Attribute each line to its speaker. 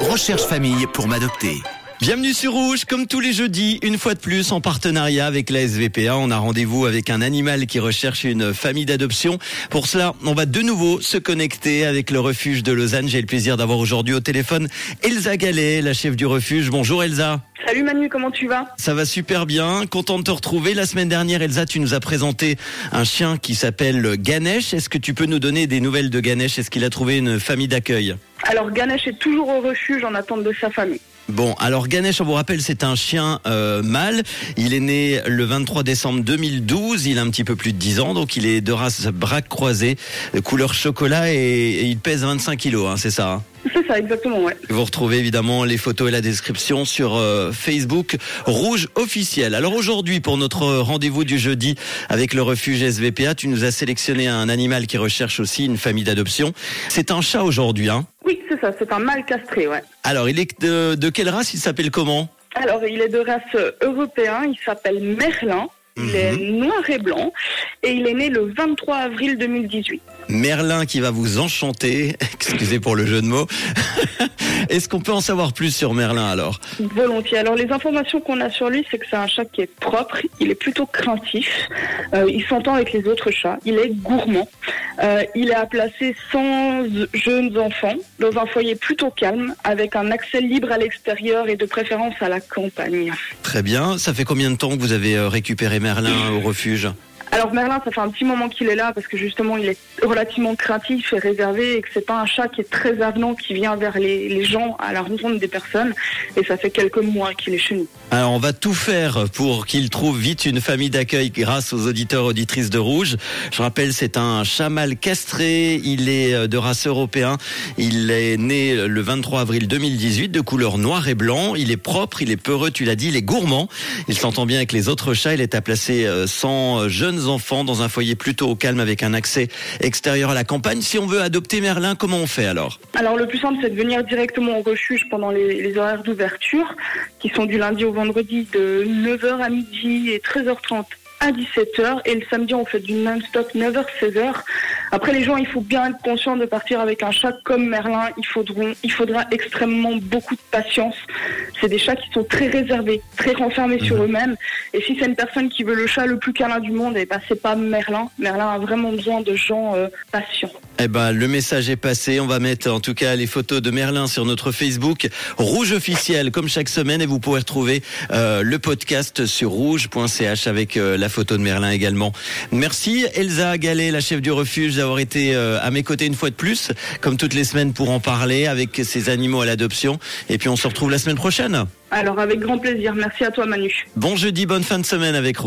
Speaker 1: Recherche famille pour m'adopter.
Speaker 2: Bienvenue sur Rouge, comme tous les jeudis, une fois de plus en partenariat avec la SVPA. On a rendez-vous avec un animal qui recherche une famille d'adoption. Pour cela, on va de nouveau se connecter avec le refuge de Lausanne. J'ai le plaisir d'avoir aujourd'hui au téléphone Elsa Gallet, la chef du refuge. Bonjour Elsa.
Speaker 3: Salut Manu, comment tu vas?
Speaker 2: Ça va super bien, content de te retrouver. La semaine dernière, Elsa, tu nous as présenté un chien qui s'appelle Ganesh. Est-ce que tu peux nous donner des nouvelles de Ganesh? Est-ce qu'il a trouvé une famille d'accueil?
Speaker 3: Alors Ganesh est toujours au refuge en attente de sa famille.
Speaker 2: Bon, alors Ganesh, on vous rappelle, c'est un chien euh, mâle. Il est né le 23 décembre 2012. Il a un petit peu plus de 10 ans, donc il est de race braque croisée, couleur chocolat et, et il pèse 25 kilos, hein, c'est ça hein?
Speaker 3: C'est ça, exactement, ouais.
Speaker 2: Vous retrouvez évidemment les photos et la description sur euh, Facebook Rouge officiel. Alors aujourd'hui, pour notre rendez-vous du jeudi avec le refuge SVPA, tu nous as sélectionné un animal qui recherche aussi une famille d'adoption. C'est un chat aujourd'hui, hein?
Speaker 3: Oui, c'est ça, c'est un mâle castré, ouais.
Speaker 2: Alors, il est de, de quelle race Il s'appelle comment?
Speaker 3: Alors, il est de race européen, il s'appelle Merlin. Il est noir et blanc et il est né le 23 avril 2018.
Speaker 2: Merlin qui va vous enchanter. Excusez pour le jeu de mots. Est-ce qu'on peut en savoir plus sur Merlin alors?
Speaker 3: Volontiers. Alors les informations qu'on a sur lui, c'est que c'est un chat qui est propre, il est plutôt craintif, euh, il s'entend avec les autres chats, il est gourmand, euh, il à placer sans jeunes enfants dans un foyer plutôt calme, avec un accès libre à l'extérieur et de préférence à la campagne.
Speaker 2: Très bien. Ça fait combien de temps que vous avez euh, récupéré Merlin au refuge?
Speaker 3: Alors Merlin, ça fait un petit moment qu'il est là parce que justement il est relativement craintif et réservé et que c'est pas un chat qui est très avenant, qui vient vers les, les gens à la rencontre des personnes. Et ça fait quelques mois qu'il est chez nous.
Speaker 2: Alors on va tout faire pour qu'il trouve vite une famille d'accueil grâce aux auditeurs auditrices de Rouge. Je rappelle, c'est un chamal castré. Il est euh, de race européen. Il est né le 23 avril 2018 de couleur noir et blanc. Il est propre, il est peureux, tu l'as dit, il est gourmand. Il s'entend bien avec les autres chats. Il est à placer sans jeunes enfants dans un foyer plutôt au calme avec un accès extérieur à la campagne. Si on veut adopter Merlin, comment on fait alors?
Speaker 3: Alors le plus simple, c'est de venir directement au refuge pendant les, horaires d'ouverture, qui sont du lundi au vendredi de 9h à midi et 13h30 à 17h. Et le samedi, on fait du non-stop 9h-16h. Après, les gens, il faut bien être conscient de partir avec un chat comme Merlin. Il, faudront, il faudra extrêmement beaucoup de patience. C'est des chats qui sont très réservés, très renfermés sur eux-mêmes. Et si c'est une personne qui veut le chat le plus câlin du monde, et ben c'est pas Merlin. Merlin a vraiment besoin de gens euh, patients.
Speaker 2: Eh ben, le message est passé. On va mettre en tout cas les photos de Merlin sur notre Facebook Rouge officiel, comme chaque semaine, et vous pourrez retrouver euh, le podcast sur rouge.ch avec euh, la photo de Merlin également. Merci Elsa Gallet, la chef du refuge, d'avoir été euh, à mes côtés une fois de plus, comme toutes les semaines, pour en parler avec ces animaux à l'adoption. Et puis on se retrouve la semaine prochaine.
Speaker 3: Alors avec grand plaisir. Merci à toi Manu.
Speaker 2: Bon jeudi, bonne fin de semaine avec.